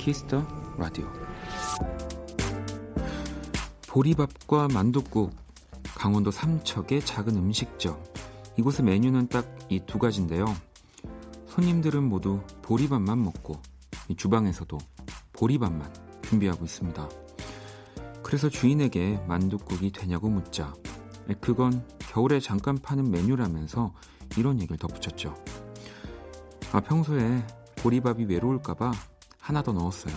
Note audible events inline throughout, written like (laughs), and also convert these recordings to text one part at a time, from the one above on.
Kiss the Radio. 보리밥과 만둣국 강원도 삼척의 작은 음식점. 이곳의 메뉴는 딱 이 두 가지인데요. 손님들은 모두 보리밥만 먹고 주방에서도 보리밥만 준비하고 있습니다. 그래서 주인에게 만둣국이 되냐고 묻자 그건 겨울에 잠깐 파는 메뉴라면서 이런 얘기를 덧붙였죠. 아 평소에 보리밥이 외로울까봐 하나 더 넣었어요.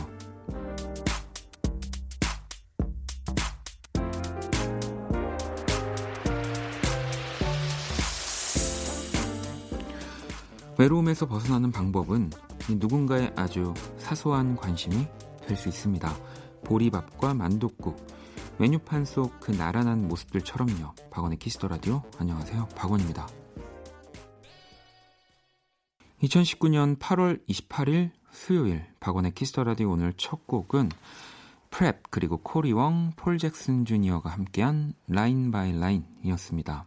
외로움에서 벗어나는 방법은 누군가의 아주 사소한 관심이 될 수 있습니다. 보리밥과 만둣국, 메뉴판 속 그 나란한 모습들처럼요. 박원의 Kiss the Radio 안녕하세요. 박원입니다. 2019년 8월 28일 수요일 박원의 Kiss the Radio 오늘 첫 곡은 PREP 그리고 Cory Wong Paul Jackson Jr.가 함께한 Line by Line이었습니다.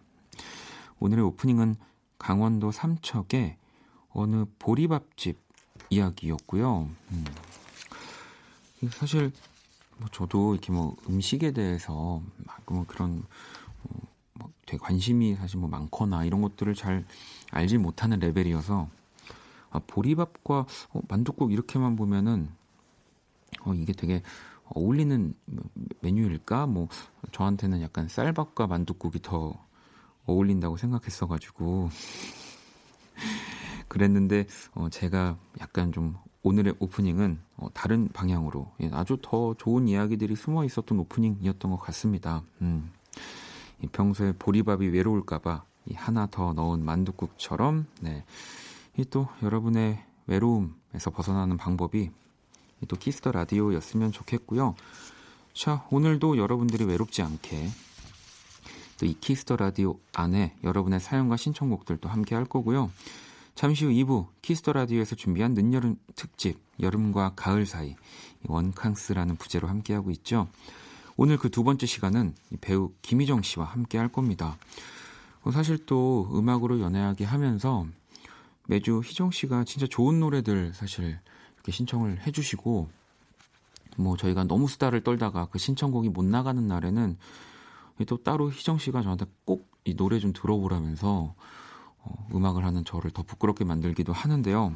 오늘의 오프닝은 강원도 삼척의 어느 보리밥집 이야기였고요. 음. 사실 뭐 저도 이렇게 뭐 음식에 대해서 뭐 그런 어, 뭐 되게 관심이 사실 뭐 많거나 이런 것들을 잘 알지 못하는 레벨이어서 아, 보리밥과 어, 만둣국 이렇게만 보면은 어, 이게 되게 어울리는 메뉴일까? 뭐 저한테는 약간 쌀밥과 만둣국이 더 어울린다고 생각했어가지고 (laughs) 그랬는데 어, 제가 약간 좀 오늘의 오프닝은 어, 다른 방향으로 예, 아주 더 좋은 이야기들이 숨어 있었던 오프닝이었던 것 같습니다. 음. 평소에 보리밥이 외로울까봐 하나 더 넣은 만둣국처럼 네. 이또 여러분의 외로움에서 벗어나는 방법이 또 Kiss the Radio였으면 좋겠고요. 자, 오늘도 여러분들이 외롭지 않게 또 이 Kiss the Radio 안에 여러분의 사연과 신청곡들도 함께 할 거고요. 잠시 후 2부 Kiss the Radio에서 준비한 늦여름 특집 여름과 가을 사이 원캉스라는 부제로 함께 하고 있죠. 오늘 그 두 번째 시간은 배우 김희정 씨와 함께 할 겁니다. 사실 또 음악으로 연애하게 하면서 매주 희정 씨가 진짜 좋은 노래들 사실 이렇게 신청을 해주시고 뭐 저희가 너무 수다를 떨다가 그 신청곡이 못 나가는 날에는 또 따로 희정 씨가 저한테 꼭 이 노래 좀 들어보라면서 어, 음악을 하는 저를 더 부끄럽게 만들기도 하는데요.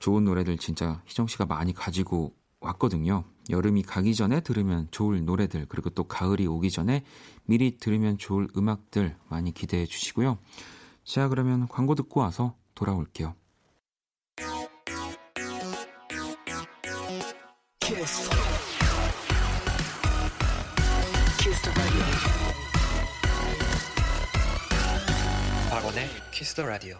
좋은 노래들 진짜 희정 씨가 많이 가지고 왔거든요. 여름이 가기 전에 들으면 좋을 노래들 그리고 또 가을이 오기 전에 미리 들으면 좋을 음악들 많이 기대해 주시고요. 자 그러면 광고 듣고 와서 돌아올게요. Kiss. Kiss 박원의 Kiss the Radio.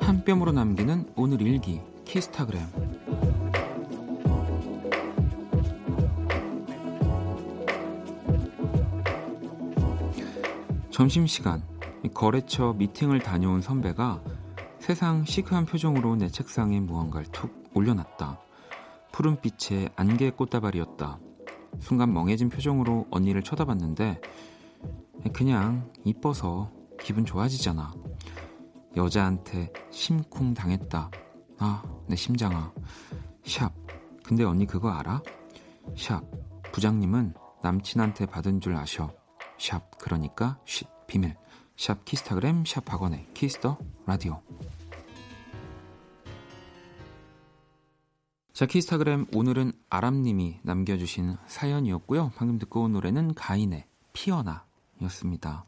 한 뼘으로 남기는 오늘 일기 키스타그램 점심시간 거래처 미팅을 다녀온 선배가 세상 시크한 표정으로 내 책상에 무언가를 툭 올려놨다. 푸른빛의 안개 꽃다발이었다. 순간 멍해진 표정으로 언니를 쳐다봤는데 그냥 이뻐서 기분 좋아지잖아. 여자한테 심쿵 당했다. 아, 내 심장아. 샵. 근데 언니 그거 알아? 샵. 부장님은 남친한테 받은 줄 아셔. 샵. 그러니까 쉿. 비밀. 샵 키스타그램 샵 박원의 Kiss the Radio. 자, 키스타그램 오늘은 아람님이 남겨주신 사연이었고요. 방금 듣고 온 노래는 가인의 피어나 였습니다.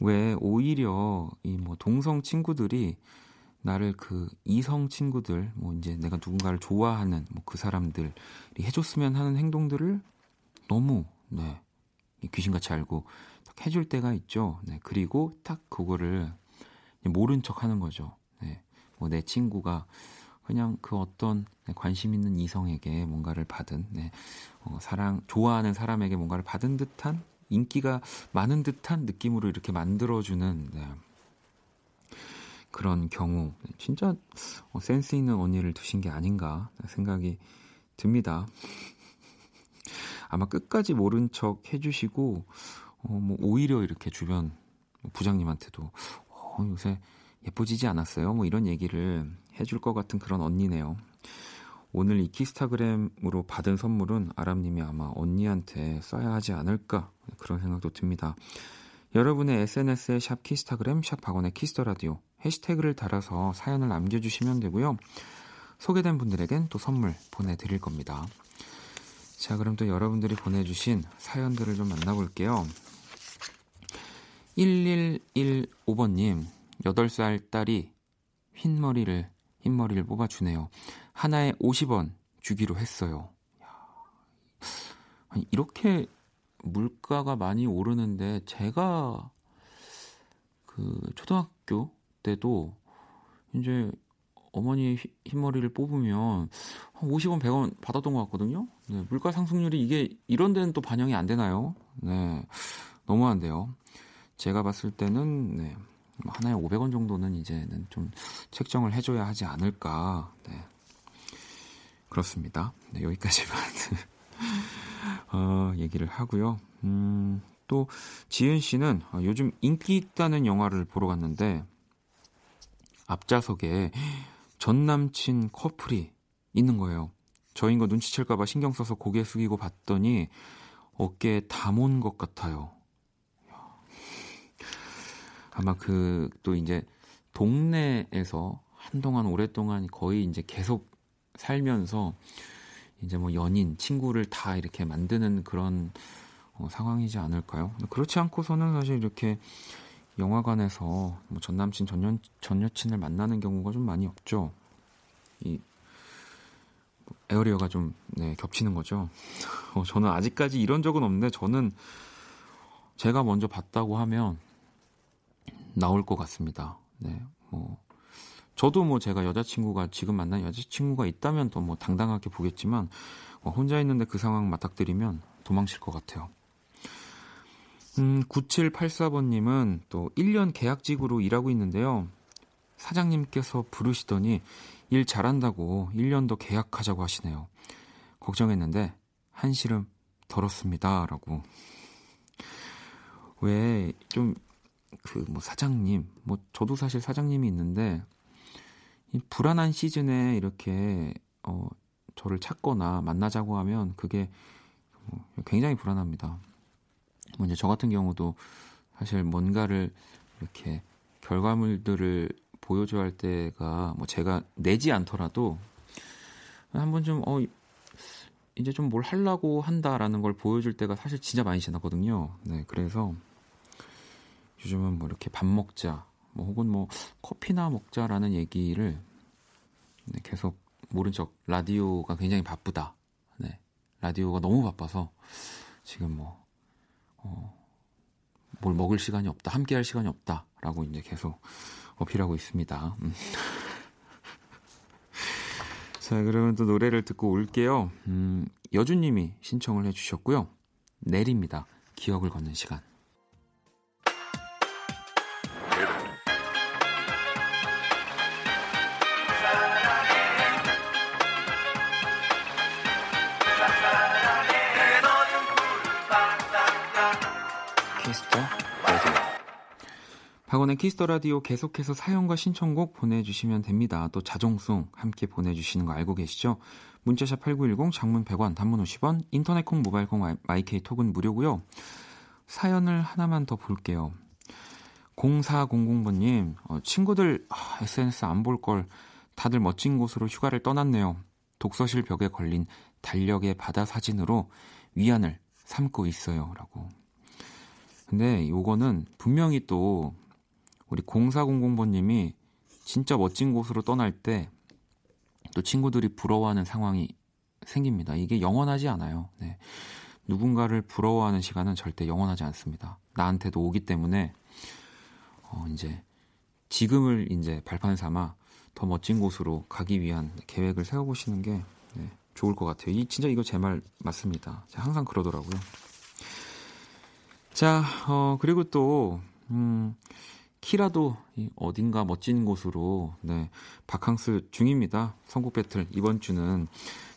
왜 오히려 이 뭐 동성 친구들이 나를 그 이성 친구들, 뭐 이제 내가 누군가를 좋아하는 뭐 그 사람들이 해줬으면 하는 행동들을 너무, 네, 귀신같이 알고 딱 해줄 때가 있죠. 네, 그리고 딱 그거를 모른 척 하는 거죠. 네, 뭐 내 친구가 그냥 그 어떤 관심 있는 이성에게 뭔가를 받은, 네, 어, 사랑, 좋아하는 사람에게 뭔가를 받은 듯한 인기가 많은 듯한 느낌으로 이렇게 만들어주는, 네, 그런 경우 진짜 센스 있는 언니를 두신 게 아닌가 생각이 듭니다. 아마 끝까지 모른 척 해주시고, 어, 뭐, 오히려 이렇게 주변 부장님한테도, 어, 요새 예뻐지지 않았어요? 뭐 이런 얘기를 해줄 것 같은 그런 언니네요. 오늘 이 키스타그램으로 받은 선물은 아람님이 아마 언니한테 써야 하지 않을까 그런 생각도 듭니다. 여러분의 SNS에 샵 키스타그램, 샵 박원의 키스터라디오 해시태그를 달아서 사연을 남겨주시면 되고요. 소개된 분들에겐 또 선물 보내드릴 겁니다. 자, 그럼 또 여러분들이 보내주신 사연들을 좀 만나볼게요. 1115번님, 8살 딸이 흰머리를, 흰머리를 뽑아주네요. 하나에 50원 주기로 했어요. 이렇게 물가가 많이 오르는데 제가 그 초등학교 때도 이제 어머니 흰머리를 뽑으면 한 50원, 100원 받았던 것 같거든요. 네, 물가 상승률이 이게 이런 데는 또 반영이 안 되나요? 네. 너무한데요. 제가 봤을 때는 네. 하나에 500원 정도는 이제는 좀 책정을 해줘야 하지 않을까. 네. 그렇습니다. 네, 여기까지만 (laughs) 어, 얘기를 하고요. 음, 또 지은 씨는 어, 요즘 인기 있다는 영화를 보러 갔는데 앞좌석에 전 남친 커플이 있는 거예요. 저인 거 눈치챌까봐 신경 써서 고개 숙이고 봤더니 어깨에 담은 것 같아요. 아마 그 또 이제 동네에서 한동안 오랫동안 거의 이제 계속 살면서 이제 뭐 연인, 친구를 다 이렇게 만드는 그런 어, 상황이지 않을까요? 그렇지 않고서는 사실 이렇게 영화관에서 뭐 전 남친, 전여, 전여친을 만나는 경우가 좀 많이 없죠. 이 에어리어가 좀 네, 겹치는 거죠. (laughs) 어, 저는 아직까지 이런 적은 없는데 저는 제가 먼저 봤다고 하면 나올 것 같습니다. 네, 뭐 저도 뭐 제가 여자친구가 지금 만난 여자친구가 있다면 또 뭐 당당하게 보겠지만 어, 혼자 있는데 그 상황 맞닥뜨리면 도망칠 것 같아요. 음, 9784번님은 또 1년 계약직으로 일하고 있는데요. 사장님께서 부르시더니 일 잘한다고 1년 더 계약하자고 하시네요. 걱정했는데 한시름 덜었습니다. 라고. 왜 좀 그 뭐 사장님, 뭐 저도 사실 사장님이 있는데 이 불안한 시즌에 이렇게 어, 저를 찾거나 만나자고 하면 그게 뭐 굉장히 불안합니다. 뭐 이제 저 같은 경우도 사실 뭔가를 이렇게 결과물들을 보여줘야 할 때가 뭐 제가 내지 않더라도 한번 좀 어, 이제 좀 뭘 하려고 한다라는 걸 보여줄 때가 사실 진짜 많이 지났거든요. 네, 그래서 요즘은 뭐 이렇게 밥 먹자, 뭐 혹은 뭐 커피나 먹자라는 얘기를 네, 계속 모른 척 라디오가 굉장히 바쁘다. 네. 라디오가 너무 바빠서 지금 뭐, 어, 뭘 먹을 시간이 없다. 함께 할 시간이 없다. 라고 이제 계속 어필하고 있습니다. 음. (laughs) 자, 그러면 또 노래를 듣고 올게요. 음, 여주님이 신청을 해주셨고요. 내립니다. 기억을 걷는 시간. 박원의 Kiss the Radio 계속해서 사연과 신청곡 보내주시면 됩니다. 또 자정송 함께 보내주시는 거 알고 계시죠? 문자샵 8910 장문 100원 단문 50원 인터넷 콩 모바일 콩 my K 톡은 무료고요. 사연을 하나만 더 볼게요. 0400번님 어, 친구들 아, SNS 안 볼 걸 다들 멋진 곳으로 휴가를 떠났네요. 독서실 벽에 걸린 달력의 바다 사진으로 위안을 삼고 있어요. 라고. 근데 요거는 분명히 또 우리 0400번님이 진짜 멋진 곳으로 떠날 때 또 친구들이 부러워하는 상황이 생깁니다. 이게 영원하지 않아요. 네. 누군가를 부러워하는 시간은 절대 영원하지 않습니다. 나한테도 오기 때문에 어 이제 지금을 이제 발판 삼아 더 멋진 곳으로 가기 위한 계획을 세워보시는 게 네, 좋을 것 같아요. 이 진짜 이거 제 말 맞습니다. 항상 그러더라고요. 자, 어, 그리고 또, 음, 키라도 어딘가 멋진 곳으로 네, 바캉스 중입니다. 선곡 배틀 이번 주는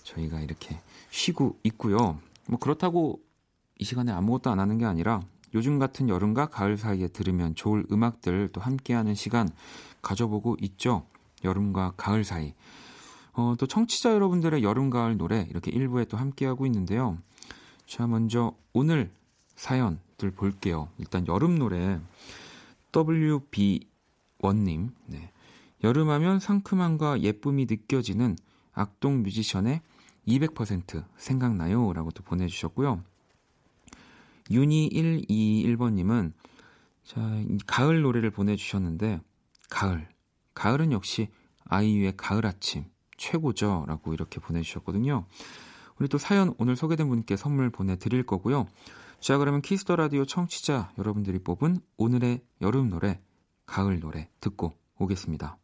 저희가 이렇게 쉬고 있고요. 뭐 그렇다고 이 시간에 아무것도 안 하는 게 아니라 요즘 같은 여름과 가을 사이에 들으면 좋을 음악들 또 함께하는 시간 가져보고 있죠. 여름과 가을 사이. 어, 또 청취자 여러분들의 여름, 가을 노래 이렇게 일부에 또 함께하고 있는데요. 자, 먼저 오늘 사연들 볼게요. 일단 여름 노래 WB1님. 네. 여름하면 상큼함과 예쁨이 느껴지는 악동 뮤지션의 200% 생각나요? 라고 또 보내주셨고요. 윤희121번님은 자, 가을 노래를 보내주셨는데, 가을. 가을은 역시 아이유의 가을 아침 최고죠. 라고 이렇게 보내주셨거든요. 우리 또 사연 오늘 소개된 분께 선물 보내드릴 거고요. 자, 그러면 Kiss the Radio 청취자 여러분들이 뽑은 오늘의 여름 노래, 가을 노래 듣고 오겠습니다.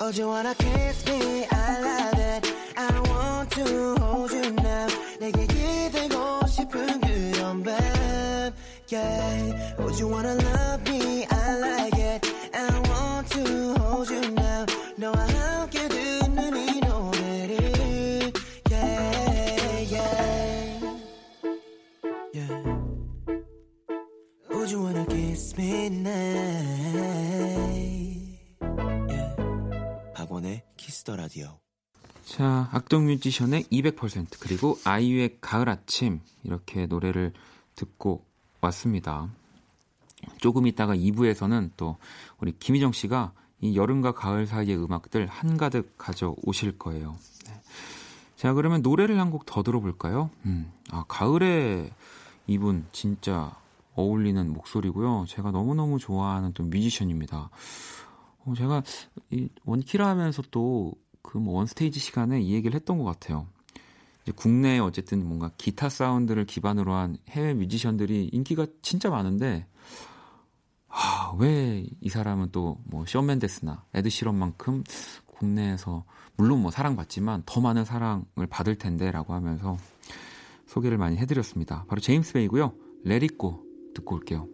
Oh, you wanna kiss me? I love it. I want to hold you now. 내게 기대고 싶은 그런 밤. Yeah. Oh, you wanna love me? I like it. I want to hold you now. 너와 함께 me now? 박원의 키스터 라디오. 자, 악동 뮤지션의 200% 그리고 아이유의 가을 아침 이렇게 노래를 듣고 왔습니다. 조금 있다가 2부에서는 또 우리 김희정 씨가 이 여름과 가을 사이의 음악들 한가득 가져오실 거예요. 네. 자, 그러면 노래를 한 곡 더 들어볼까요? 음, 아, 가을에 이분 진짜 어울리는 목소리고요. 제가 너무너무 좋아하는 또 뮤지션입니다. 어, 제가 이 원키라 하면서 또 그 뭐 원스테이지 시간에 이 얘기를 했던 것 같아요. 국내에 어쨌든 뭔가 기타 사운드를 기반으로 한 해외 뮤지션들이 인기가 진짜 많은데 아, 왜 이 사람은 또뭐 쇼 맨데스나 에드 시런만큼 국내에서 물론 뭐 사랑받지만 더 많은 사랑을 받을 텐데라고 하면서 소개를 많이 해드렸습니다. 바로 제임스 베이고요. 레리꼬 듣고 올게요.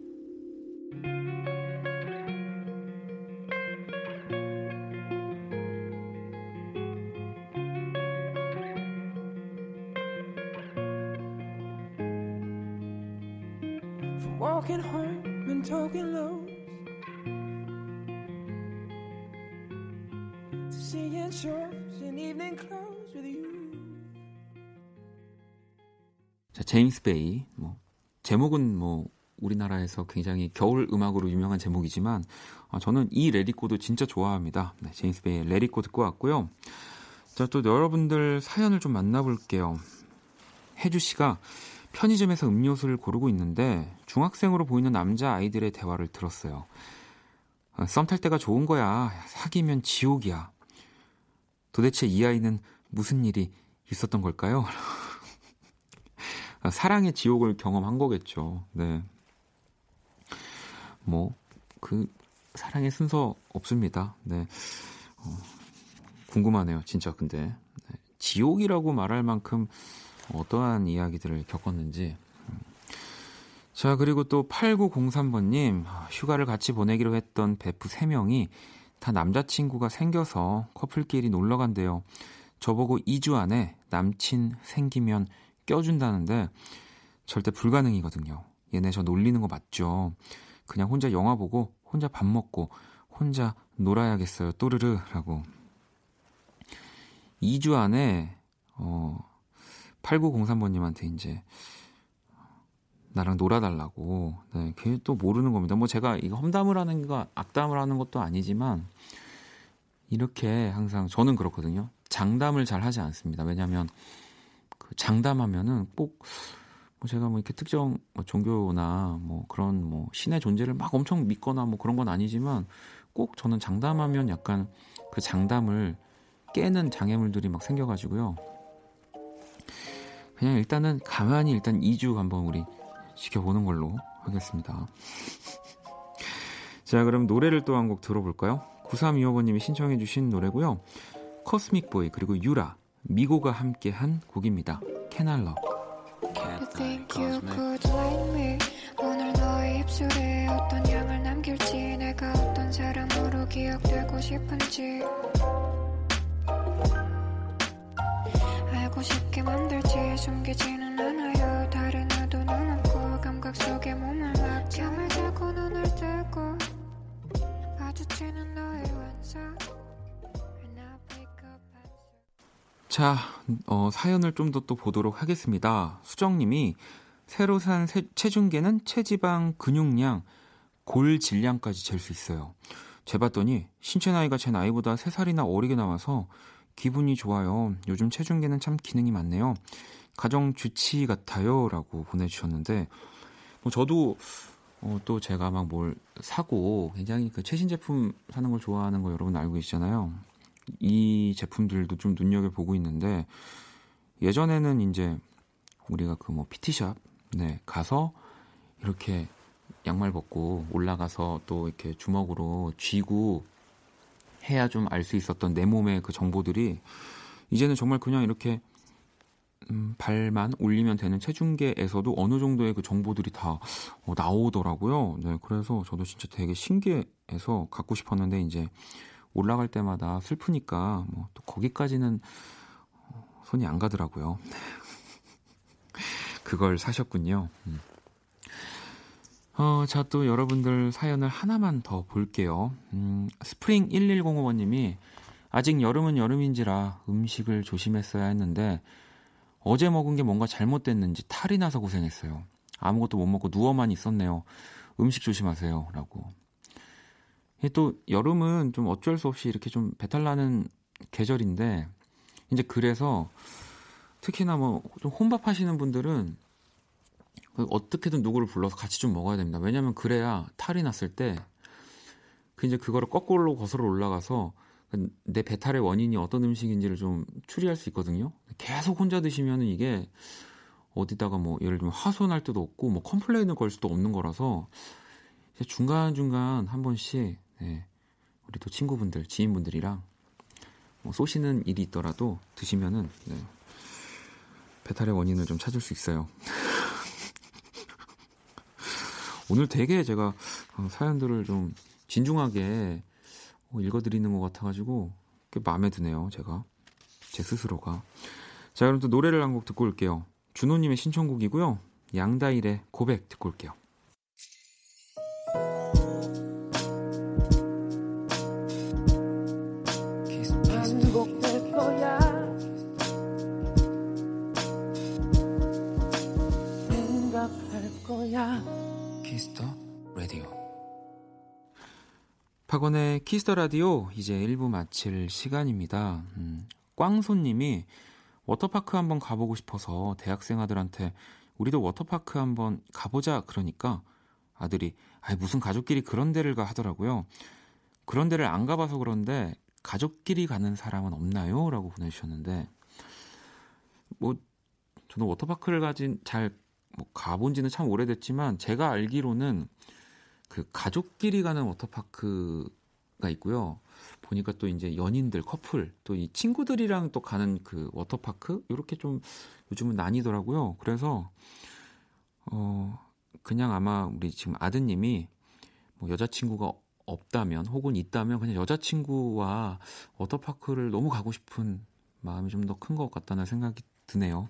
walking home and talking low. To seeing shows in evening clothes with you. 자, 제임스 베이. 뭐 제목은 뭐 우리나라에서 굉장히 겨울 음악으로 유명한 제목이지만 아, 저는 이 레리코도 진짜 좋아합니다. 네, 제임스 베이의 레리코 듣고 왔고요. 자, 또 여러분들 사연을 좀 만나볼게요. 혜주 씨가 편의점에서 음료수를 고르고 있는데 중학생으로 보이는 남자 아이들의 대화를 들었어요. 어, 썸탈 때가 좋은 거야. 사귀면 지옥이야. 도대체 이 아이는 무슨 일이 있었던 걸까요? (laughs) 사랑의 지옥을 경험한 거겠죠. 네. 뭐, 그, 사랑의 순서 없습니다. 네. 어, 궁금하네요. 진짜, 근데. 네. 지옥이라고 말할 만큼 어떠한 이야기들을 겪었는지. 자, 그리고 또 8903번님, 휴가를 같이 보내기로 했던 베프 3명이 다 남자친구가 생겨서 커플끼리 놀러 간대요. 저보고 2주 안에 남친 생기면 껴준다는데 절대 불가능이거든요. 얘네 저 놀리는 거 맞죠? 그냥 혼자 영화 보고 혼자 밥 먹고 혼자 놀아야겠어요. 또르르라고. 2주 안에 어 8903번님한테 이제 나랑 놀아달라고. 네, 걔 또 모르는 겁니다. 뭐 제가 이거 험담을 하는 거, 악담을 하는 것도 아니지만, 이렇게 항상 저는 그렇거든요. 장담을 잘 하지 않습니다. 왜냐면, 그 장담하면은 꼭, 뭐 제가 뭐 이렇게 특정 뭐 종교나 뭐 그런 뭐 신의 존재를 막 엄청 믿거나 뭐 그런 건 아니지만, 꼭 저는 장담하면 약간 그 장담을 깨는 장애물들이 막 생겨가지고요. 그냥 일단은 가만히 일단 2주 한번 우리 지켜보는 걸로 하겠습니다. (laughs) 자, 그럼 노래를 또 한 곡 들어볼까요? 9325번님이 신청해주신 노래고요. 코스믹 보이 그리고 유라, 미고가 함께한 곡입니다. Can I 오늘 너의 입술에 어떤 향을 남길지 내가 어떤 사람으로 기억되고 싶은지 알고 싶게 만들지. 숨기지는 않아요. 다른 의도는 없고 감각 속에 몸을 막 잠을 자고 눈을 뜨고 마주치는 너의 완성 자, 어, 사연을 좀 더 또 보도록 하겠습니다. 수정님이 새로 산 세, 체중계는 체지방 근육량 골 질량까지 잴 수 있어요. 재봤더니 신체 나이가 제 나이보다 3살이나 어리게 나와서 기분이 좋아요. 요즘 체중계는 참 기능이 많네요. 가정 주치 같아요. 라고 보내주셨는데, 뭐 저도 어, 또 제가 막 뭘 사고 굉장히 그 최신 제품 사는 걸 좋아하는 거 여러분 알고 계시잖아요. 이 제품들도 좀 눈여겨보고 있는데, 예전에는 이제 우리가 그 뭐 PT샵, 네, 가서 이렇게 양말 벗고 올라가서 또 이렇게 주먹으로 쥐고 해야 좀 알 수 있었던 내 몸의 그 정보들이 이제는 정말 그냥 이렇게 음, 발만 올리면 되는 체중계에서도 어느 정도의 그 정보들이 다 어, 나오더라고요. 네, 그래서 저도 진짜 되게 신기해서 갖고 싶었는데 이제 올라갈 때마다 슬프니까 뭐 또 거기까지는 어, 손이 안 가더라고요. (laughs) 그걸 사셨군요. 음. 어, 자, 또 여러분들 사연을 하나만 더 볼게요. 음, 스프링 1105번님이 아직 여름은 여름인지라 음식을 조심했어야 했는데 어제 먹은 게 뭔가 잘못됐는지 탈이 나서 고생했어요. 아무것도 못 먹고 누워만 있었네요. 음식 조심하세요. 라고. 또 여름은 좀 어쩔 수 없이 이렇게 좀 배탈 나는 계절인데 이제 그래서 특히나 뭐 좀 혼밥 하시는 분들은 그 어떻게든 누구를 불러서 같이 좀 먹어야 됩니다. 왜냐면 그래야 탈이 났을 때 그 이제 그거를 거꾸로 거슬러 올라가서 내 배탈의 원인이 어떤 음식인지를 좀 추리할 수 있거든요. 계속 혼자 드시면은 이게 어디다가 뭐 예를 들면 하소연할 때도 없고 뭐 컴플레인을 걸 수도 없는 거라서 중간 중간 한 번씩 네, 우리 또 친구분들, 지인분들이랑 뭐 쏘시는 일이 있더라도 드시면은 네, 배탈의 원인을 좀 찾을 수 있어요. (laughs) 오늘 되게 제가 어, 사연들을 좀 진중하게 어, 읽어드리는 것 같아가지고 꽤 마음에 드네요. 제가 제 스스로가. 자 그럼 또 노래를 한 곡 듣고 올게요. 준호님의 신청곡이고요. 양다일의 고백 듣고 올게요. 박원의 Kiss the Radio 이제 1부 마칠 시간입니다. 음, 꽝손님이 워터파크 한번 가보고 싶어서 대학생 아들한테 우리도 워터파크 한번 가보자 그러니까 아들이 아이 무슨 가족끼리 그런 데를 가 하더라고요. 그런 데를 안 가봐서 그런데 가족끼리 가는 사람은 없나요? 라고 보내주셨는데 뭐 저는 워터파크를 가진 잘 뭐 가본 지는 참 오래됐지만 제가 알기로는 그 가족끼리 가는 워터파크가 있고요. 보니까 또 이제 연인들, 커플, 또 이 친구들이랑 또 가는 그 워터파크 이렇게 좀 요즘은 나뉘더라고요. 그래서 어 그냥 아마 우리 지금 아드님이 뭐 여자친구가 없다면 혹은 있다면 그냥 여자친구와 워터파크를 너무 가고 싶은 마음이 좀 더 큰 것 같다는 생각이 드네요.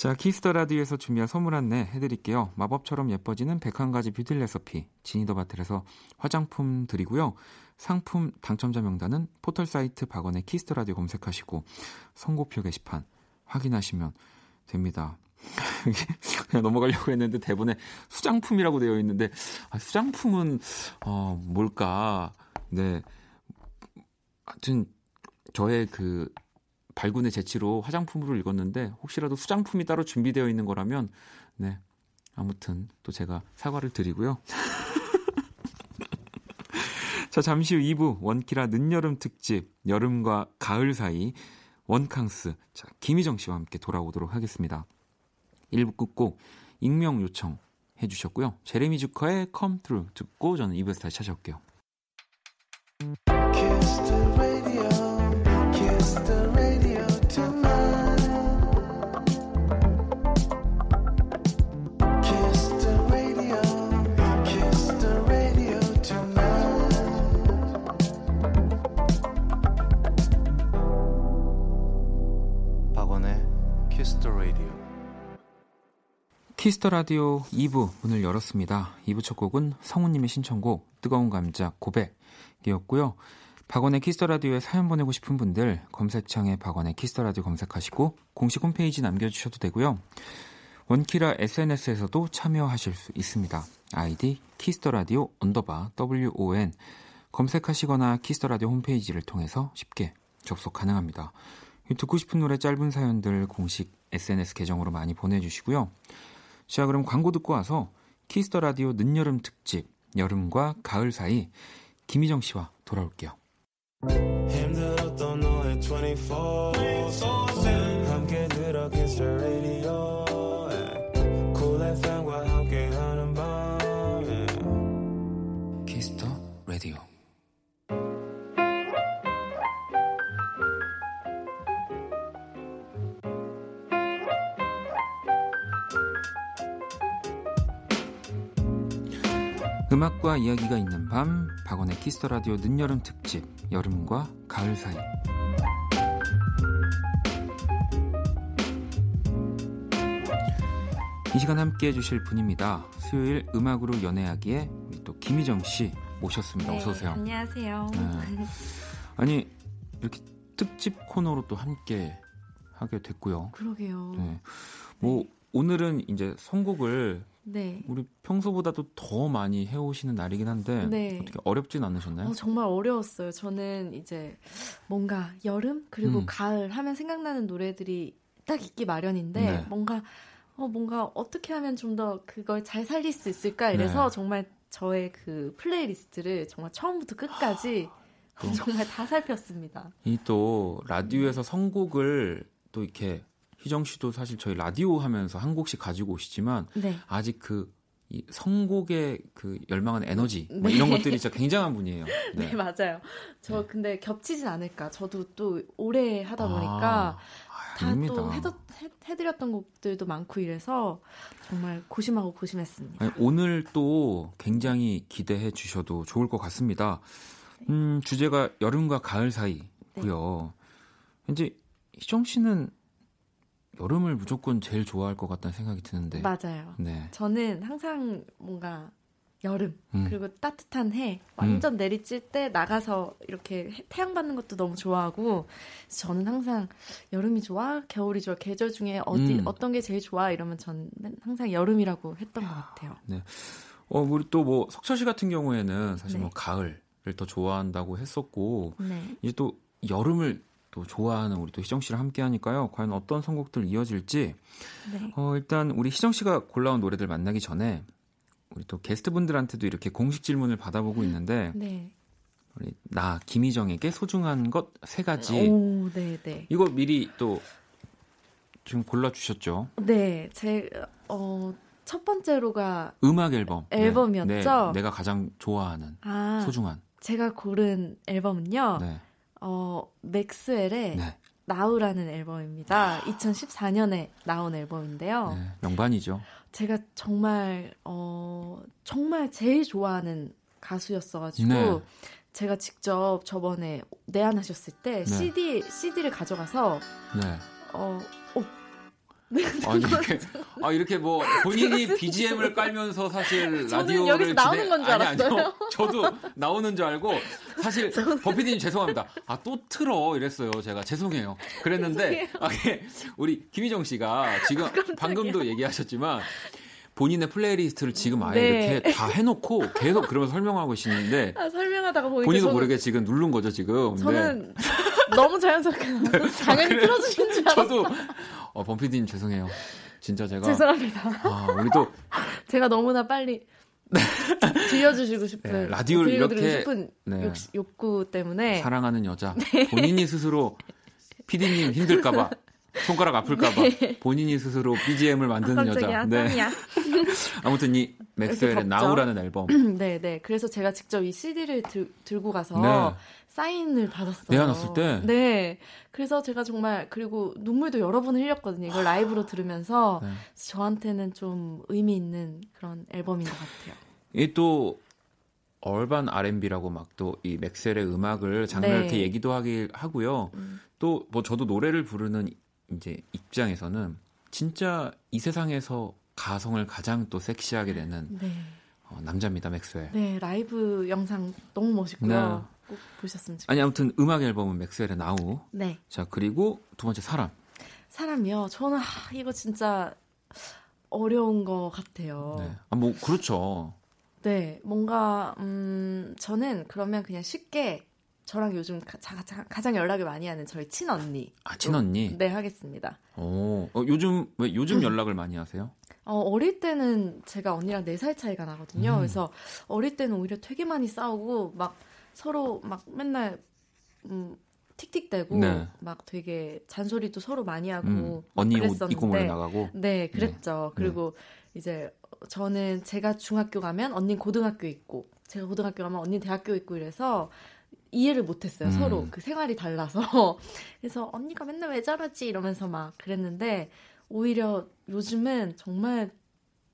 자, 키스 더 라디오에서 준비한 선물 안내 해드릴게요. 마법처럼 예뻐지는 101가지 뷰티 레시피 지니 더 바틀에서 화장품 드리고요. 상품 당첨자 명단은 포털 사이트 박원의 키스 더 라디오 검색하시고 선곡표 게시판 확인하시면 됩니다. (laughs) 그냥 넘어가려고 했는데 대본에 수장품이라고 되어 있는데 아, 수장품은 어, 뭘까? 네. 하여튼 저의 그 발군의 재치로 화장품으로 읽었는데 혹시라도 수장품이 따로 준비되어 있는 거라면 네 아무튼 또 제가 사과를 드리고요. (laughs) 자 잠시 후 2부 원키라 늦여름 특집 여름과 가을 사이 원캉스 자 김희정 씨와 함께 돌아오도록 하겠습니다. 1부 끝곡 익명 요청 해주셨고요. 제레미 주커의 Through 듣고 저는 2부에서 다시 찾아올게요. 키스 더 라디오 2부 문을 열었습니다. 2부 첫 곡은 성우님의 신청곡 뜨거운 감자 고백이었고요. 박원의 키스 더 라디오에 사연 보내고 싶은 분들 검색창에 박원의 키스 더 라디오 검색하시고 공식 홈페이지 남겨주셔도 되고요. 원키라 SNS에서도 참여하실 수 있습니다. 아이디 키스 더 라디오 underbar WON 검색하시거나 키스 더 라디오 홈페이지를 통해서 쉽게 접속 가능합니다. 듣고 싶은 노래 짧은 사연들 공식 SNS 계정으로 많이 보내주시고요. 자, 그럼 광고 듣고 와서 키스 더 라디오 늦여름 특집 여름과 가을 사이 김희정 씨와 돌아올게요. 힘들었던 너의 24, 24. 음악과 이야기가 있는 밤 박원의 키스 더 라디오 늦여름 특집 여름과 가을 사이 이 시간 함께 해주실 분입니다. 수요일 음악으로 연애하기에 또 김희정 씨 모셨습니다. 네, 어서 오세요. 안녕하세요. 네. (laughs) 아니 이렇게 특집 코너로 또 함께 하게 됐고요. 그러게요. 네. 뭐 오늘은 이제 선곡을 네. 우리 평소보다도 더 많이 해오시는 날이긴 한데 네. 어떻게 어렵진 않으셨나요? 어, 정말 어려웠어요. 저는 이제 뭔가 여름 그리고 음. 가을 하면 생각나는 노래들이 딱 있기 마련인데 네. 뭔가 어 뭔가 어떻게 하면 좀 더 그걸 잘 살릴 수 있을까 이래서 네. 정말 저의 그 playlist를 정말 처음부터 끝까지 또. (laughs) 정말 다 살폈습니다. 이 또 라디오에서 선곡을 또 이렇게 희정 씨도 사실 저희 라디오 하면서 한 곡씩 가지고 오시지만 네. 아직 그 이 선곡의 그 열망한 에너지 뭐 네. 이런 것들이 진짜 굉장한 분이에요. (laughs) 네, 맞아요. 저 네. 근데 겹치진 않을까. 저도 또 오래 하다 아, 보니까 아, 다 아닙니다. 또 해도, 해, 해드렸던 곡들도 많고 이래서 정말 고심하고 고심했습니다. 아니, 오늘 또 굉장히 기대해 주셔도 좋을 것 같습니다. 음, 주제가 여름과 가을 사이고요. 왠지 희정 씨는 여름을 무조건 제일 좋아할 것 같다는 생각이 드는데. 맞아요. 네. 저는 항상 뭔가 여름 음. 그리고 따뜻한 해 완전 내리칠 때 나가서 이렇게 해- 태양 받는 것도 너무 좋아하고 저는 항상 여름이 좋아 겨울이 좋아 계절 중에 어디 음. 어떤 게 제일 좋아 이러면 저는 항상 여름이라고 했던 것 같아요. 어, 우리 또 뭐 석철 씨 같은 경우에는 사실 네. 뭐 가을을 더 좋아한다고 했었고 네. 이제 또 여름을 또 좋아하는 우리 또 희정 씨랑 함께 하니까요. 과연 어떤 선곡들 이어질지 네. 어, 일단 우리 희정 씨가 골라온 노래들 만나기 전에 우리 또 게스트분들한테도 이렇게 공식 질문을 받아보고 있는데 네. 우리 나 김희정에게 소중한 것 세 가지 오, 네, 네. 이거 미리 또 지금 골라 주셨죠. 네, 제, 어, 첫 번째로가, 음악 앨범. 네. 앨범이었죠? 네, 내가 가장 좋아하는 아, 소중한. 제가 고른 앨범은요, 네. 어, 맥스웰의 네. 나우라는 앨범입니다. 2014년에 나온 앨범인데요. 네. 명반이죠. 제가 정말, 어, 정말 제일 좋아하는 가수였어가지고, 네. 제가 직접 저번에 내한하셨을 때 네. CD, CD를 가져가서, 네. 어, 어, 네, 아, 이렇게, 아, 이렇게 뭐, 본인이 BGM을 깔면서 사실 저는 라디오를. 여기서 나오는 건줄 아니, 알았어요. 아니요. (laughs) 저도 나오는 줄 알고, 사실, (laughs) 버피디님 죄송합니다. 아, 또 틀어. 이랬어요. 제가 죄송해요. 그랬는데, 아, 예. 우리 김희정 씨가 지금 방금도 얘기하셨지만, 본인의 playlist를 지금 아예 네. 이렇게 다 해놓고 계속 그러면서 설명하고 계시는데, 아, 설명하다가 보니까 본인도 저는- 모르게 지금 누른 거죠, 지금. 네. 저는 너무 자연스럽게 나와서 당연히 틀어주신 줄 알았어요. 저도, 어, 범피디님 죄송해요. 진짜 제가. 죄송합니다. 아, 우리 또 (laughs) 제가 너무나 빨리 (laughs) 들려주시고 싶은 네, 라디오를 들려드리고 이렇게, 싶은 네. 욕, 욕구 때문에 사랑하는 여자 네. 본인이 스스로 피디님 힘들까봐 (laughs) 손가락 아플까봐 본인이 스스로 BGM을 만드는 네. 아, 여자. 네. 아무튼 이 맥스웰의? 나우라는 앨범. (clears throat) 네, 네. 그래서 제가 직접 이 CD를 들, 들고 가서 네. 사인을 받았어요. 내한왔을 때? 네. 그래서 제가 정말 그리고 눈물도 여러 번 흘렸거든요. 이걸 라이브로 들으면서 네. 저한테는 좀 의미 있는 그런 앨범인 것 같아요. 이 또 얼반 R&B라고 막 또 이 맥스웰의 음악을 장르 네. 이렇게 얘기도 하기 하고요. 음. 또뭐 저도 노래를 부르는 이제 입장에서는 진짜 이 세상에서 가성을 가장 또 섹시하게 내는 네. 어, 남자입니다, 맥스웰. 네, 라이브 영상 너무 멋있고요. 네. 꼭 보셨으면 좋겠어요. 아니 아무튼 음악 앨범은 맥스웰의 나우. 네. 자 그리고 두 번째 사람. 사람이요. 저는 아, 이거 진짜 어려운 것 같아요. 네. 아 뭐 그렇죠. 네, 뭔가 음 저는 그러면 그냥 쉽게 저랑 요즘 가, 장 가장 연락을 많이 하는 저희 친언니. 아 친언니. 네, 하겠습니다. 오, 어, 요즘 왜 요즘 연락을 많이 하세요? 어, 어릴 때는 제가 언니랑 4살 차이가 나거든요. 음. 그래서 어릴 때는 오히려 되게 많이 싸우고 막 서로 막 맨날 음 틱틱대고 네. 막 되게 잔소리도 서로 많이 하고 음, 언니 옷 그랬었는데 입고 몰래 나가고. 네, 그랬죠. 그리고 이제 저는 제가 중학교 가면 언니 고등학교 있고 제가 고등학교 가면 언니 대학교 있고 이래서 이해를 못했어요. 음. 서로 그 생활이 달라서 (laughs) 그래서 언니가 맨날 왜 저러지 이러면서 막 그랬는데 오히려 요즘은 정말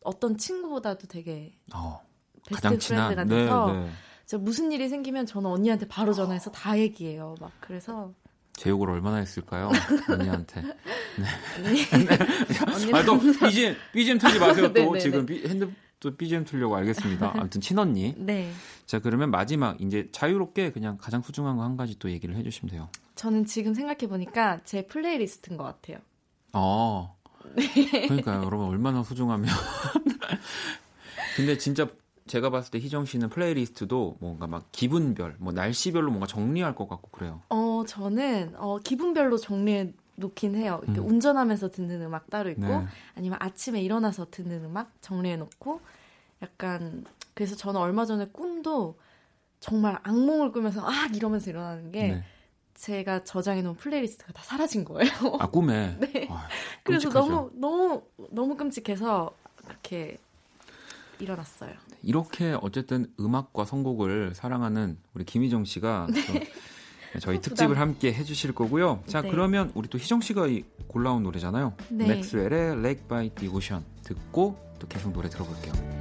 어떤 친구보다도 되게 어, 베스트 가장 친한. friend가 네, 돼서 네. 진짜 무슨 일이 생기면 저는 언니한테 바로 전화해서 다 얘기해요. 막 그래서 제 욕을 얼마나 했을까요, 언니한테. (laughs) (laughs) 언니는 아또 BGM BGM 틀지 마세요. 또 (laughs) 네, 네, 지금 비- 핸드 또 BGM 틀려고 알겠습니다. 아무튼 친언니. 네. 자 그러면 마지막 이제 자유롭게 그냥 가장 소중한 거 한 가지 또 얘기를 해주시면 돼요. 저는 지금 생각해 보니까 제 playlist인 것 같아요. 어. 네. 그러니까요, 여러분 얼마나 소중하면. 근데 진짜 제가 봤을 때 희정 씨는 playlist도 뭔가 막 기분별, 뭐 날씨별로 뭔가 정리할 것 같고 그래요. 어, 저는 어, 기분별로 정리해 놓긴 해요. 이렇게 음. 운전하면서 듣는 음악 따로 있고 네. 아니면 아침에 일어나서 듣는 음악 정리해 놓고 약간 그래서 저는 얼마 전에 꿈도 정말 악몽을 꾸면서 아 이러면서 일어나는 게 네. 제가 저장해 놓은 playlist가 다 사라진 거예요. 아 꿈에. (laughs) 네. 아유, 그래서. 너무 너무 너무 끔찍해서 그렇게 일어났어요. 이렇게 어쨌든 음악과 선곡을 사랑하는 우리 김희정 씨가 (laughs) 또 저희 (laughs) 특집을 함께 해주실 거고요. 자 네. 그러면 우리 또 희정 씨가 이 골라온 노래잖아요. 네. 맥스웰의 Lake by the Ocean 듣고 또 계속 노래 들어볼게요.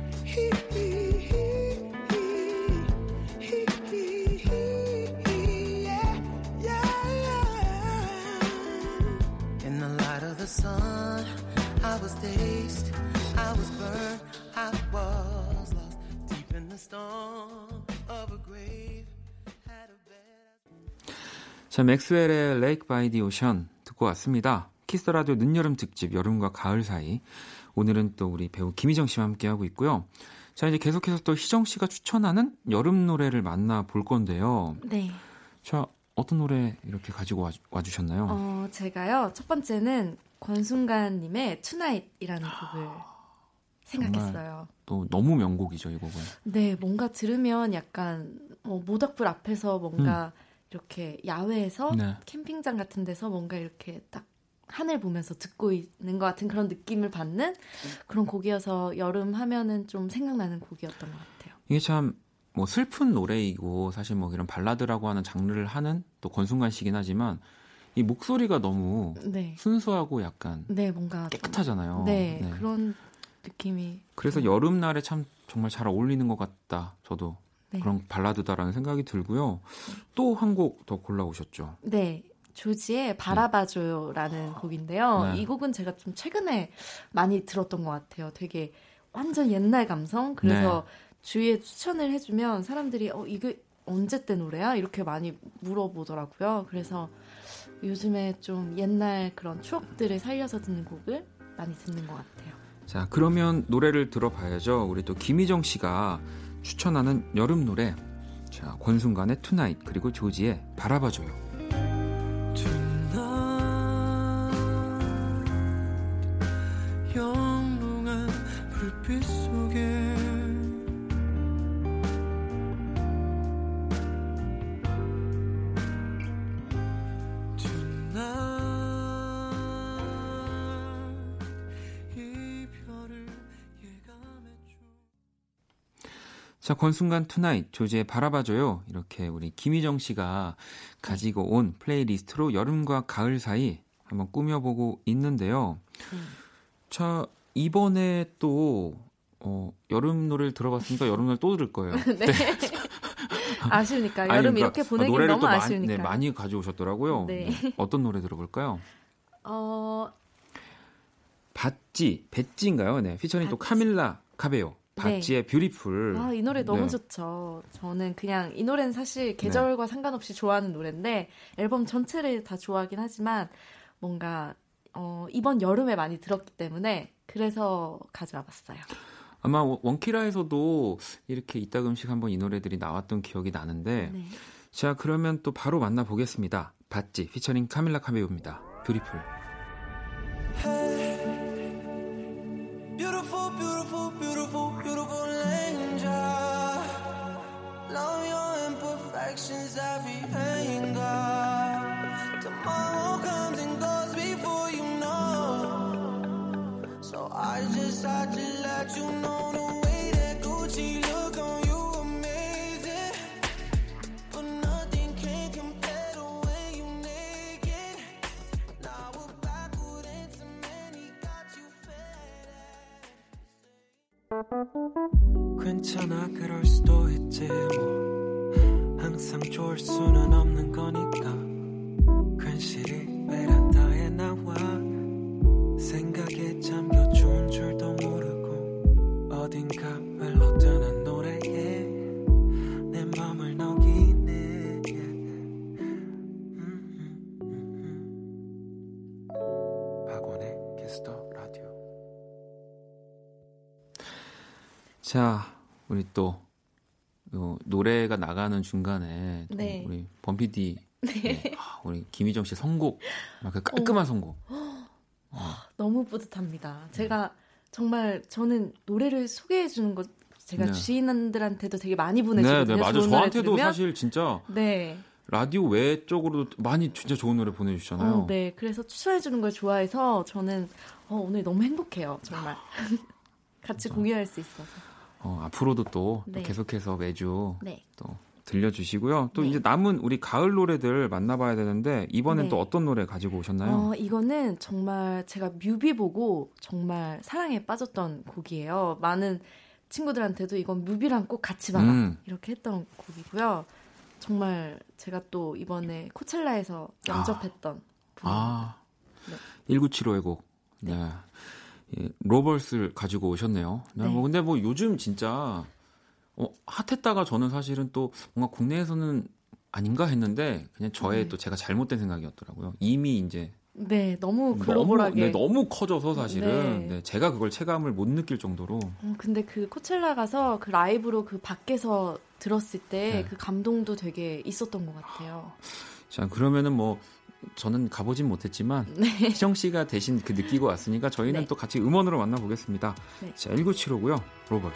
자, 맥스웰의 Lake by the Ocean 듣고 왔습니다. 키스 더 라디오 늦여름 특집 여름과 가을 사이. 오늘은 또 우리 배우 김희정 씨와 함께 하고 있고요. 자, 이제 계속해서 또 희정 씨가 추천하는 여름 노래를 만나 볼 건데요. 네. 자, 어떤 노래 이렇게 가지고 와, 와주셨나요? 어, 제가요, 첫 번째는 권순관님의 Tonight이라는 곡을 생각했어요. 또 너무 명곡이죠, 이 곡은. 네, 뭔가 들으면 약간 뭐 모닥불 앞에서 뭔가 이렇게 야외에서 네. 캠핑장 같은 데서 뭔가 이렇게 딱 하늘 보면서 듣고 있는 것 같은 그런 느낌을 받는 그런 곡이어서 여름 하면은 좀 생각나는 곡이었던 것 같아요. 이게 참 뭐 슬픈 노래이고 사실 뭐 이런 발라드라고 하는 장르를 하는 또 권순간 씨긴 하지만 이 목소리가 너무 네. 순수하고 약간 네, 뭔가 좀- 깨끗하잖아요. 네, 네. 그런 느낌이 그래서 좀- 여름날에 참 정말 잘 어울리는 것 같다. 저도 네. 그런 발라드다라는 생각이 들고요. 또 한 곡 더 골라오셨죠. 네. 조지의 바라봐줘요라는 곡인데요. 네. 이 곡은 제가 좀 최근에 많이 들었던 것 같아요. 되게 완전 옛날 감성. 그래서 네. 주위에 추천을 해주면 사람들이 어 이거 언제 때 노래야? 이렇게 많이 물어보더라고요. 그래서 요즘에 좀 옛날 그런 추억들을 살려서 듣는 곡을 많이 듣는 것 같아요. 자, 그러면 노래를 들어봐야죠. 우리 또 김희정 씨가 추천하는 여름 노래. 자, 권순관의 Tonight 그리고 조지의 바라봐줘요. 자, 권순관 Tonight, 조지의 바라봐줘요. 이렇게 우리 김희정 씨가 가지고 온 playlist로 여름과 가을 사이 한번 꾸며보고 있는데요. 음. 자, 이번에 또, 어, 여름 노래를 들어봤으니까 여름 노래 또 들을 거예요. (laughs) 네. (laughs) 아쉬우니까 아니, 여름 그러니까 이렇게 보내기 노래를 너무 아쉬우니까. 네, 많이 가져오셨더라고요. 네. 네. 어떤 노래 들어볼까요? 어 바찌, 배찌인가요? 네. 피처링 또 바찌. 카밀라 카베요. 바찌의 Beautiful. 아, 이 노래 너무 네. 좋죠. 저는 그냥 이 노래는 사실 계절과 상관없이 좋아하는 노래인데 앨범 전체를 다 좋아하긴 하지만 뭔가 어, 이번 여름에 많이 들었기 때문에 그래서 가져와 봤어요. 아마 원- 원키라에서도 이렇게 이따금씩 한번 이 노래들이 나왔던 기억이 나는데 네. 자 그러면 또 바로 만나 보겠습니다. 바찌 피처링 카밀라 카베요입니다. Beautiful. Beautiful, beautiful, beautiful, angel. Love your imperfections, every 괜찮아 그럴 수도 있지. 뭐 항상 좋을 수는 없는 거니까 나가는 중간에 또 네. 우리 범피디 네. 아, 우리 김희정 씨 선곡 막그 깔끔한 선곡. 너무 뿌듯합니다. 제가 정말 저는 노래를 소개해 주는 것 제가 네. 지인들한테도 되게 많이 네, 보내주거든요. 네 맞아. 좋은 노래 저한테도. 사실 진짜 네. 라디오 외 쪽으로도 많이 진짜 좋은 노래 보내주시잖아요. 어, 네. 그래서 추천해 주는 걸 좋아해서 저는 어, 오늘 너무 행복해요. 정말. (laughs) 같이 공유할 수 있어서. 어, 앞으로도 또, 또 네. 계속해서 매주 네. 또 들려주시고요. 또 네. 이제 남은 우리 가을 노래들 만나봐야 되는데 이번엔 네. 또 어떤 노래 가지고 오셨나요? 어, 이거는 정말 제가 뮤비 보고 정말 사랑에 빠졌던 곡이에요. 많은 친구들한테도 이건 뮤비랑 꼭 같이 봐라. 음. 이렇게 했던 곡이고요. 정말 제가 또 이번에 코첼라에서 영접했던 분. 아, 네. 1975의 곡. 네. 예, 로벌스를 가지고 오셨네요. 네, 네. 뭐 근데 뭐 요즘 진짜 어, 핫했다가 저는 사실은 또 뭔가 국내에서는 아닌가 했는데 그냥 저의 네. 또 제가 잘못된 생각이었더라고요. 이미 이제 네, 너무 너무, 글로벌하게. 네, 너무 커져서 사실은 네. 네, 제가 그걸 체감을 못 느낄 정도로 어, 근데 그 코첼라 가서 그 라이브로 그 밖에서 들었을 때 네. 그 감동도 되게 있었던 것 같아요. 자 그러면은 뭐 저는 가보진 못했지만 (laughs) 희정 씨가 대신 그 느끼고 왔으니까 저희는 네. 또 같이 음원으로 만나보겠습니다. 네. 자 1975고요. 로봇.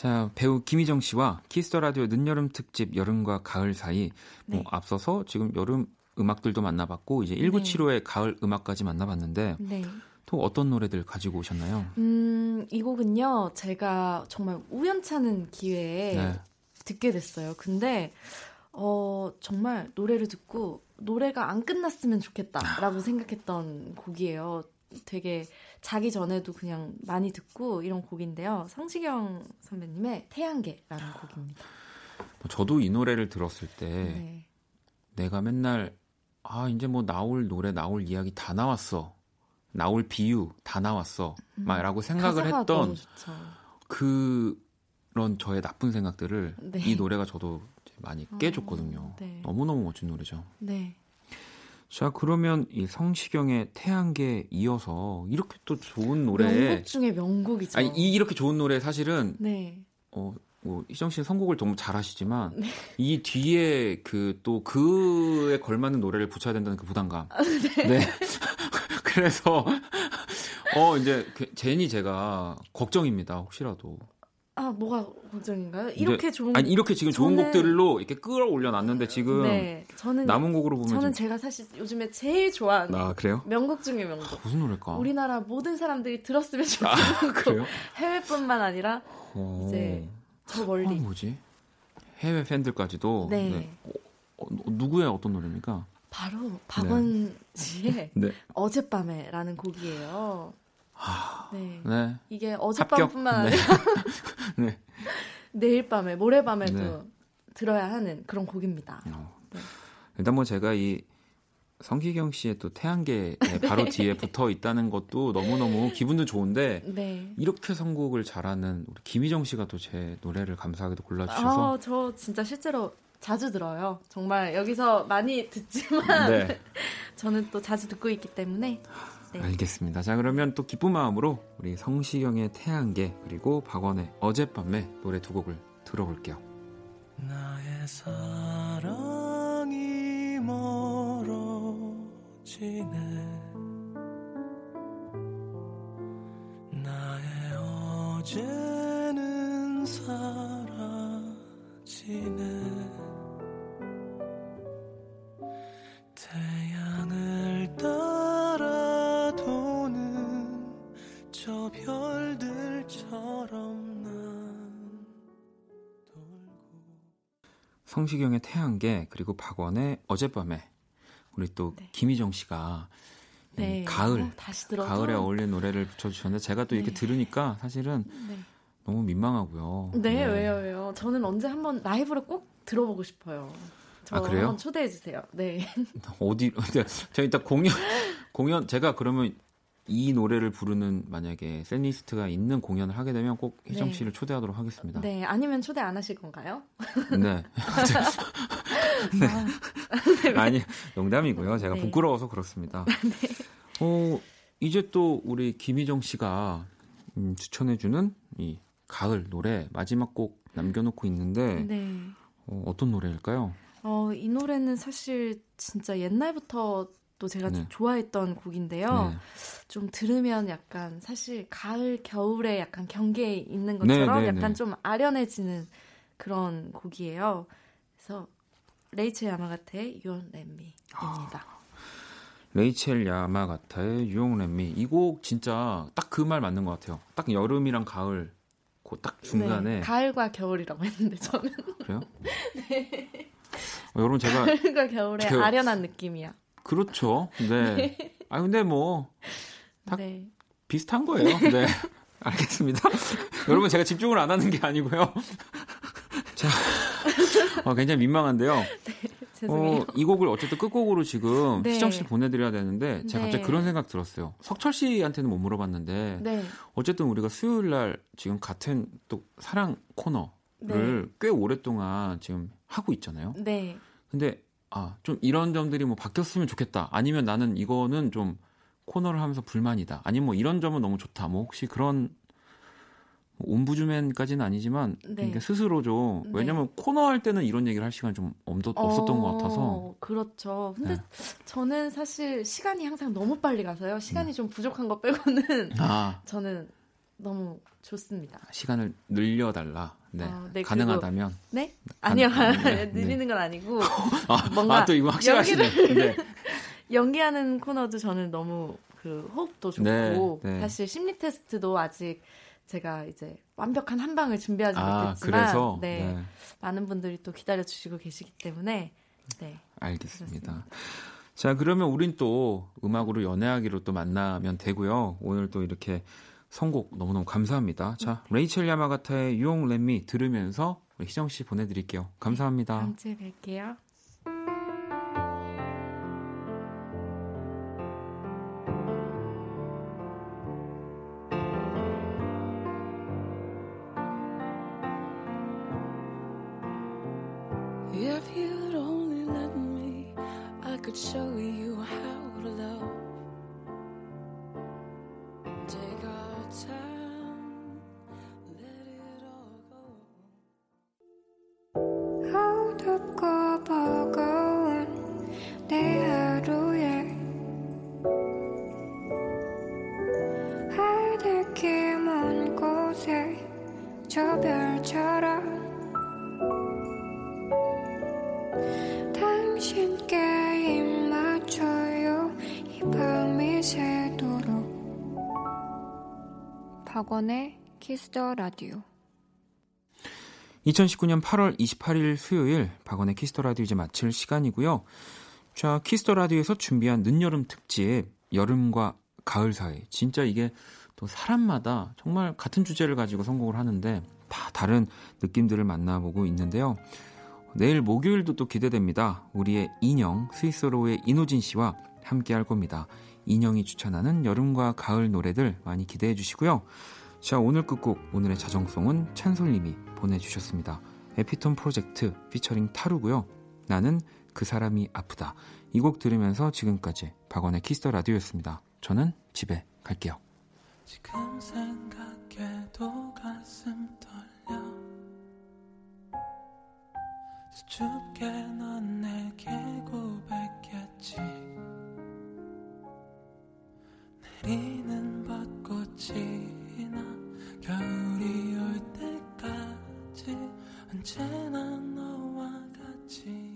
자, 배우 김희정 씨와 키스 더 라디오 늦여름 특집 여름과 가을 사이 뭐 네. 앞서서 지금 여름 음악들도 만나봤고 이제 1975의 가을 음악까지 만나봤는데 네. 또 어떤 노래들 가지고 오셨나요? 음, 이 곡은요, 제가 정말 우연찮은 기회에 네. 듣게 됐어요. 근데, 어, 정말 노래를 듣고 노래가 안 끝났으면 좋겠다라고 생각했던 곡이에요. 되게 자기 전에도 그냥 많이 듣고 이런 곡인데요. 성시경 선배님의 태양계라는 곡입니다. 뭐 저도 이 노래를 들었을 때 네. 내가 맨날 아 이제 뭐 나올 노래 나올 이야기 다 나왔어 나올 비유 다 나왔어 막라고 생각을 음. 했던 너무. 그런 저의 나쁜 생각들을 네. 이 노래가 저도 많이 깨줬거든요. 어, 네. 너무 너무 멋진 노래죠. 네. 자, 그러면 이 성시경의 태양계 이어서 이렇게 또 좋은 노래 명곡 중에 명곡이죠. 아니 이 이렇게 좋은 노래 사실은 네. 어, 뭐 희정 씨는 선곡을 너무 잘하시지만 네. 이 뒤에 그 또 그에 걸맞는 노래를 붙여야 된다는 그 부담감. 네. (laughs) 그래서 어 이제 그- 괜히 제가 걱정입니다. 혹시라도 아, 뭐가 걱정인가요? 이렇게 좋은 아니 이렇게 지금 좋은 저는- 곡들로 이렇게 끌어올려 놨는데 지금 네. 저는 남은 곡으로 보면 저는 지금- 제가 사실 요즘에 제일 좋아하는 아 그래요? 명곡 중에 명곡. 무슨 노래일까? 우리나라 모든 사람들이 들었으면 좋겠는 아, (laughs) 곡. 그래요? 해외뿐만 아니라 어. 이제 저 어, 멀리. 뭐지? 해외 팬들까지도 네. 어, 어, 누구의 어떤 노래입니까? 바로 박원 씨의 네. 어젯밤에라는 곡이에요. 아, 네. 네. 이게. 어젯밤뿐만 네. 아니라 (laughs) 네. 내일 밤에, 모레 밤에도 네. 들어야 하는 그런 곡입니다. 어. 네. 일단 뭐 제가 이 성기경 씨의 또 태양계에 (laughs) 바로 뒤에 붙어 있다는 것도 너무너무 기분도 좋은데 네. 이렇게 선곡을 잘하는 우리 김희정 씨가 또 제 노래를 감사하게도 골라주셔서 아, 저 진짜 실제로 자주 들어요. 정말 여기서 많이 듣지만 네 (laughs) 저는 또 자주 듣고 있기 때문에 네. 알겠습니다. 자 그러면 또 기쁜 마음으로 우리 성시경의 태양계 그리고 박원의 어젯밤에 노래 두 곡을 들어볼게요. 나의 사랑이 멀어지네 나의 어제는 사라지네 성시경의 태양계 그리고 박원의 어젯밤에 우리 또 네. 김희정 씨가 이 네. 가을 어, 가을에 어울리는 노래를 붙여주셨는데 제가 또 이렇게 네. 들으니까 사실은 네. 너무 민망하고요. 네, 왜요, 왜요? 저는 언제 한번 라이브를 꼭 들어보고 싶어요. 저 아, 그래요? 한번 초대해 주세요. 네. (laughs) 어디 제가 일단 공연 공연 제가 그러면 이 노래를 부르는 만약에 샌리스트가 있는 공연을 하게 되면 꼭 희정 네. 씨를 초대하도록 하겠습니다. 네, 아니면 초대 안 하실 건가요? 네. (laughs) 네. (laughs) 아니 농담이고요. 제가 네. 부끄러워서 그렇습니다. (laughs) 어 이제 또 우리 김희정 씨가 음, 추천해주는 이 가을 노래 마지막 곡 남겨놓고 있는데 네. 어, 어떤 노래일까요? 어, 이 노래는 사실 진짜 옛날부터 또 제가 좀 네. 좋아했던 곡인데요. 네. 좀 들으면 약간 사실 가을 겨울에 약간 경계에 있는 것처럼 네, 네, 약간 네. 좀 아련해지는 그런 곡이에요. 그래서 레이첼 야마가테의 You Let Me입니다. 레이첼 야마가타의 유용렛미 이곡 진짜 딱 그 말 맞는 것 같아요. 딱 여름이랑 가을 그 딱 중간에 네, 가을과 겨울이라고 했는데 저는 그래요? (laughs) 어, 여러분 제가 가을과 겨울의 그- 아련한 느낌이야. 그렇죠. 네. 아 근데 뭐 딱- 네. 비슷한 거예요. 네. (laughs) 알겠습니다. (laughs) 여러분 제가 집중을 안 하는 게 아니고요. (laughs) 자, 어, 굉장히 민망한데요. 죄송해요. 어, 이 곡을 어쨌든 끝곡으로 지금 네. 희정 씨 보내드려야 되는데 제가 네. 갑자기 그런 생각 들었어요. 석철 씨한테는 못 물어봤는데 네. 어쨌든 우리가 수요일 날 지금 같은 또 사랑 코너를 꽤 오랫동안 지금 하고 있잖아요. 네. 근데 아, 좀 이런 점들이 뭐 바뀌었으면 좋겠다. 아니면 나는 이거는 좀 코너를 하면서 불만이다. 아니면 뭐 이런 점은 너무 좋다. 뭐 혹시 그런 뭐 옴부주맨까지는 아니지만 네. 이게 스스로 좀 네. 왜냐면 코너 할 때는 이런 얘기를 할 시간이 좀 없, 없었던 어, 것 같아서 그렇죠. 근데 네. 저는 사실 시간이 항상 너무 빨리 가서요. 시간이 좀 부족한 것 빼고는 아 저는 너무 좋습니다. 시간을 늘려달라. 네, 어, 네, 가능하다면 네? 아니요. 네, (laughs) 늘리는 건 아니고 아, 뭔가 아, 또 이거 확실하시네. 네. (laughs) 연기하는 코너도 저는 너무 그 호흡도 좋고 네, 네. 사실 심리 테스트도 아직 제가 이제 완벽한 한 방을 준비하지 아 못했지만 그래서 네, 네. 많은 분들이 또 기다려 주시고 계시기 때문에 네. 알겠습니다. 자, 그러면 우린 또 음악으로 연애하기로 또 만나면 되고요. 오늘 또 이렇게 선곡 너무너무 감사합니다. 자, 레이첼 야마가타의 유용 렛미 들으면서 희정 씨 보내드릴게요. 감사합니다. 다음 주에 뵐게요. 키스 더 라디오 2019년 8월 28일 수요일 박원의 키스 더 라디오 이제 마칠 시간이고요. 자, 키스 더 라디오에서 준비한 늦여름 특집 여름과 가을 사이. 진짜 이게 또 사람마다 정말 같은 주제를 가지고 선곡을 하는데 다 다른 느낌들을 만나보고 있는데요. 내일 목요일도 또 기대됩니다. 우리의 인형 스위스로의 이노진 씨와 함께 할 겁니다. 인형이 추천하는 여름과 가을 노래들 많이 기대해 주시고요. 자, 오늘 끝곡 오늘의 자정송은 찬솔님이 보내주셨습니다. 에피톤 프로젝트 피처링 타루고요. 나는 그 사람이 아프다. 이 곡 들으면서 지금까지 박원의 키스 더 라디오였습니다. 저는 집에 갈게요. 지금 생각해도 가슴 떨려 수줍게 넌 내게 고백했지 내리는 벚꽃이 나 가을이 올 때까지 언제나 너와 같이